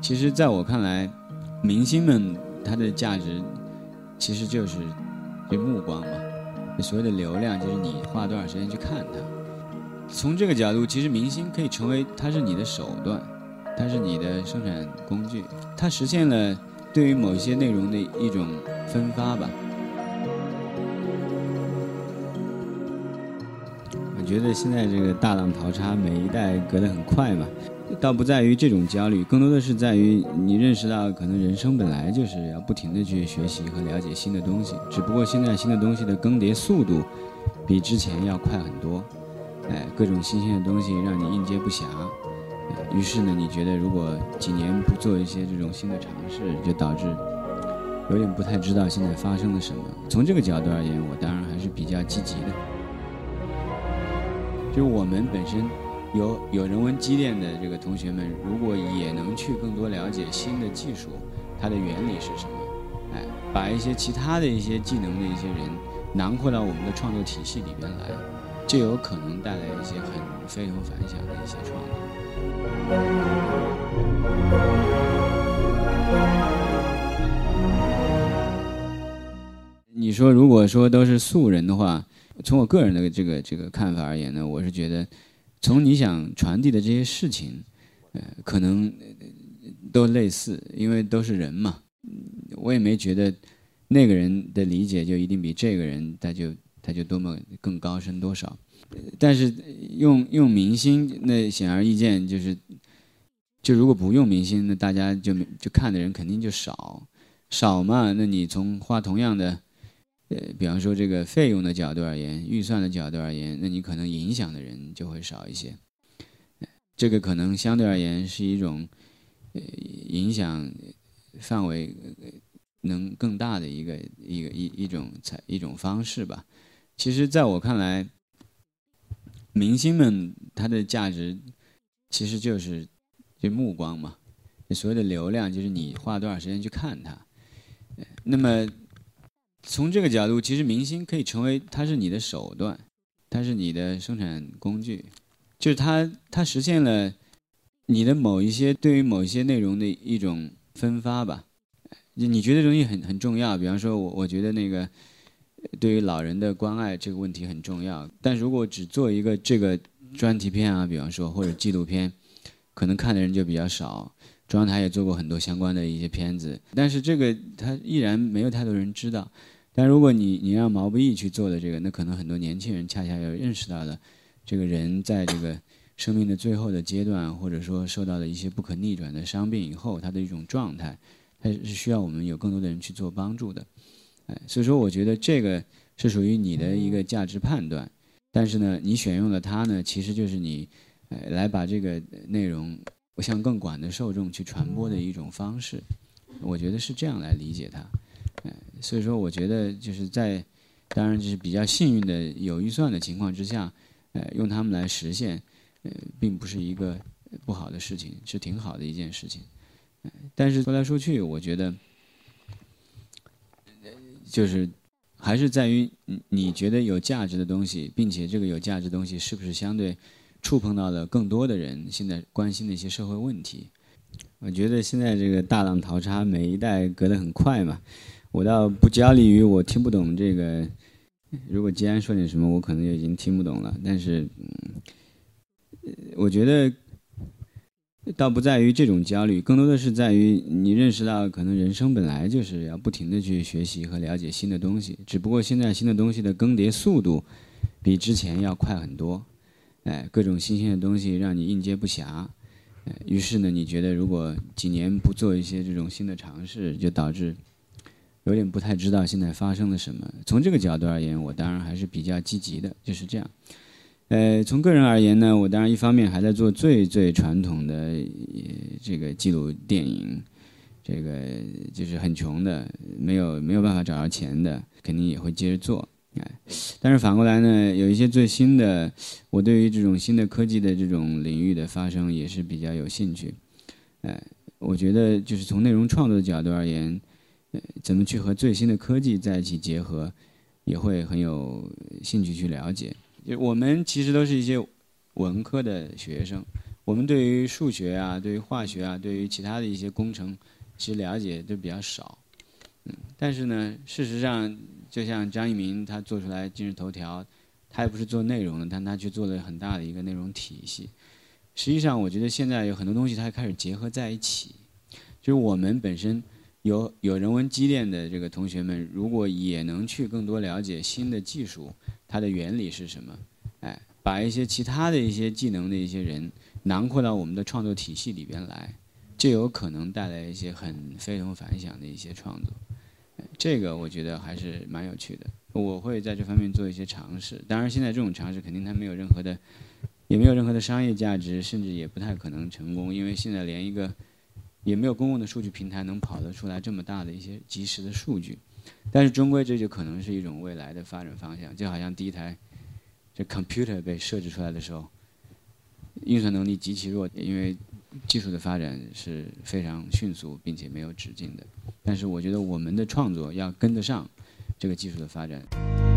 其实在我看来，明星们他的价值其实就是这目光嘛，所谓的流量就是你花多少时间去看他，从这个角度其实明星可以成为，他是你的手段，他是你的生产工具，他实现了对于某些内容的一种分发吧。觉得现在这个大浪淘沙，每一代隔得很快嘛。倒不在于这种焦虑，更多的是在于你认识到，可能人生本来就是要不停的去学习和了解新的东西，只不过现在新的东西的更迭速度比之前要快很多，哎，各种新鲜的东西让你应接不暇，于是呢，你觉得如果几年不做一些这种新的尝试，就导致有点不太知道现在发生了什么。从这个角度而言，我当然还是比较积极的，就是我们本身。有有人文积淀的这个同学们，如果也能去更多了解新的技术，它的原理是什么？哎，把一些其他的一些技能的一些人囊括到我们的创作体系里边来，就有可能带来一些很非同凡响的一些创意。你说，如果说都是素人的话，从我个人的这个这个看法而言呢，我是觉得。从你想传递的这些事情，呃，可能都类似，因为都是人嘛。我也没觉得那个人的理解就一定比这个人他就他就多么更高深多少。但是用用明星，那显而易见就是，就如果不用明星，那大家就就看的人肯定就少少嘛。那你从花同样的。呃，比方说这个费用的角度而言，预算的角度而言，那你可能影响的人就会少一些。这个可能相对而言是一种呃影响范围能更大的一个一个一一种才一种方式吧。其实，在我看来，明星们他的价值其实就是就目光嘛，所谓的流量就是你花多少时间去看他。那么。从这个角度，其实明星可以成为，它是你的手段，它是你的生产工具，就是它，它实现了你的某一些对于某一些内容的一种分发吧。你觉得东西很很重要，比方说，我我觉得那个对于老人的关爱这个问题很重要，但如果只做一个这个专题片啊，比方说或者纪录片，可能看的人就比较少。中央台也做过很多相关的一些片子，但是这个它依然没有太多人知道。但如果你你让毛不易去做的这个，那可能很多年轻人恰恰要认识到了，这个人在这个生命的最后的阶段，或者说受到了一些不可逆转的伤病以后，他的一种状态，他是需要我们有更多的人去做帮助的。哎，所以说我觉得这个是属于你的一个价值判断，但是呢，你选用了它呢，其实就是你，呃，来把这个内容我向更广的受众去传播的一种方式。我觉得是这样来理解它。所以说，我觉得就是在，当然就是比较幸运的有预算的情况之下，呃，用他们来实现，呃，并不是一个不好的事情，是挺好的一件事情。但是说来说去，我觉得，就是还是在于你觉得有价值的东西，并且这个有价值的东西是不是相对触碰到了更多的人现在关心的一些社会问题？我觉得现在这个大浪淘沙，每一代隔得很快嘛。我倒不焦虑于我听不懂这个，如果吉安说点什么，我可能就已经听不懂了。但是，嗯，我觉得倒不在于这种焦虑，更多的是在于你认识到，可能人生本来就是要不停的去学习和了解新的东西，只不过现在新的东西的更迭速度比之前要快很多。哎，各种新鲜的东西让你应接不暇，于是呢，你觉得如果几年不做一些这种新的尝试，就导致。有点不太知道现在发生了什么。从这个角度而言，我当然还是比较积极的，就是这样。呃，从个人而言呢，我当然一方面还在做最最传统的这个记录电影，这个就是很穷的，没有没有办法找到钱的，肯定也会接着做。但是反过来呢，有一些最新的，我对于这种新的科技的这种领域的发生也是比较有兴趣。哎，我觉得就是从内容创作的角度而言。怎么去和最新的科技在一起结合，也会很有兴趣去了解。就我们其实都是一些文科的学生，我们对于数学啊、对于化学啊、对于其他的一些工程，其实了解都比较少。嗯，但是呢，事实上，就像张一鸣他做出来今日头条，他也不是做内容的，但他却做了很大的一个内容体系。实际上，我觉得现在有很多东西它开始结合在一起，就是我们本身有有人文积淀的这个同学们，如果也能去更多了解新的技术，它的原理是什么，哎，把一些其他的一些技能的一些人囊括到我们的创作体系里边来，就有可能带来一些很非同凡响的一些创作。这个我觉得还是蛮有趣的，我会在这方面做一些尝试。当然，现在这种尝试肯定它没有任何的。也没有任何的商业价值，甚至也不太可能成功，因为现在连一个也没有公共的数据平台能跑得出来这么大的一些及时的数据。但是终归这就可能是一种未来的发展方向，就好像第一台这 computer 被设置出来的时候，运算能力极其弱，因为技术的发展是非常迅速并且没有止境的。但是我觉得我们的创作要跟得上这个技术的发展。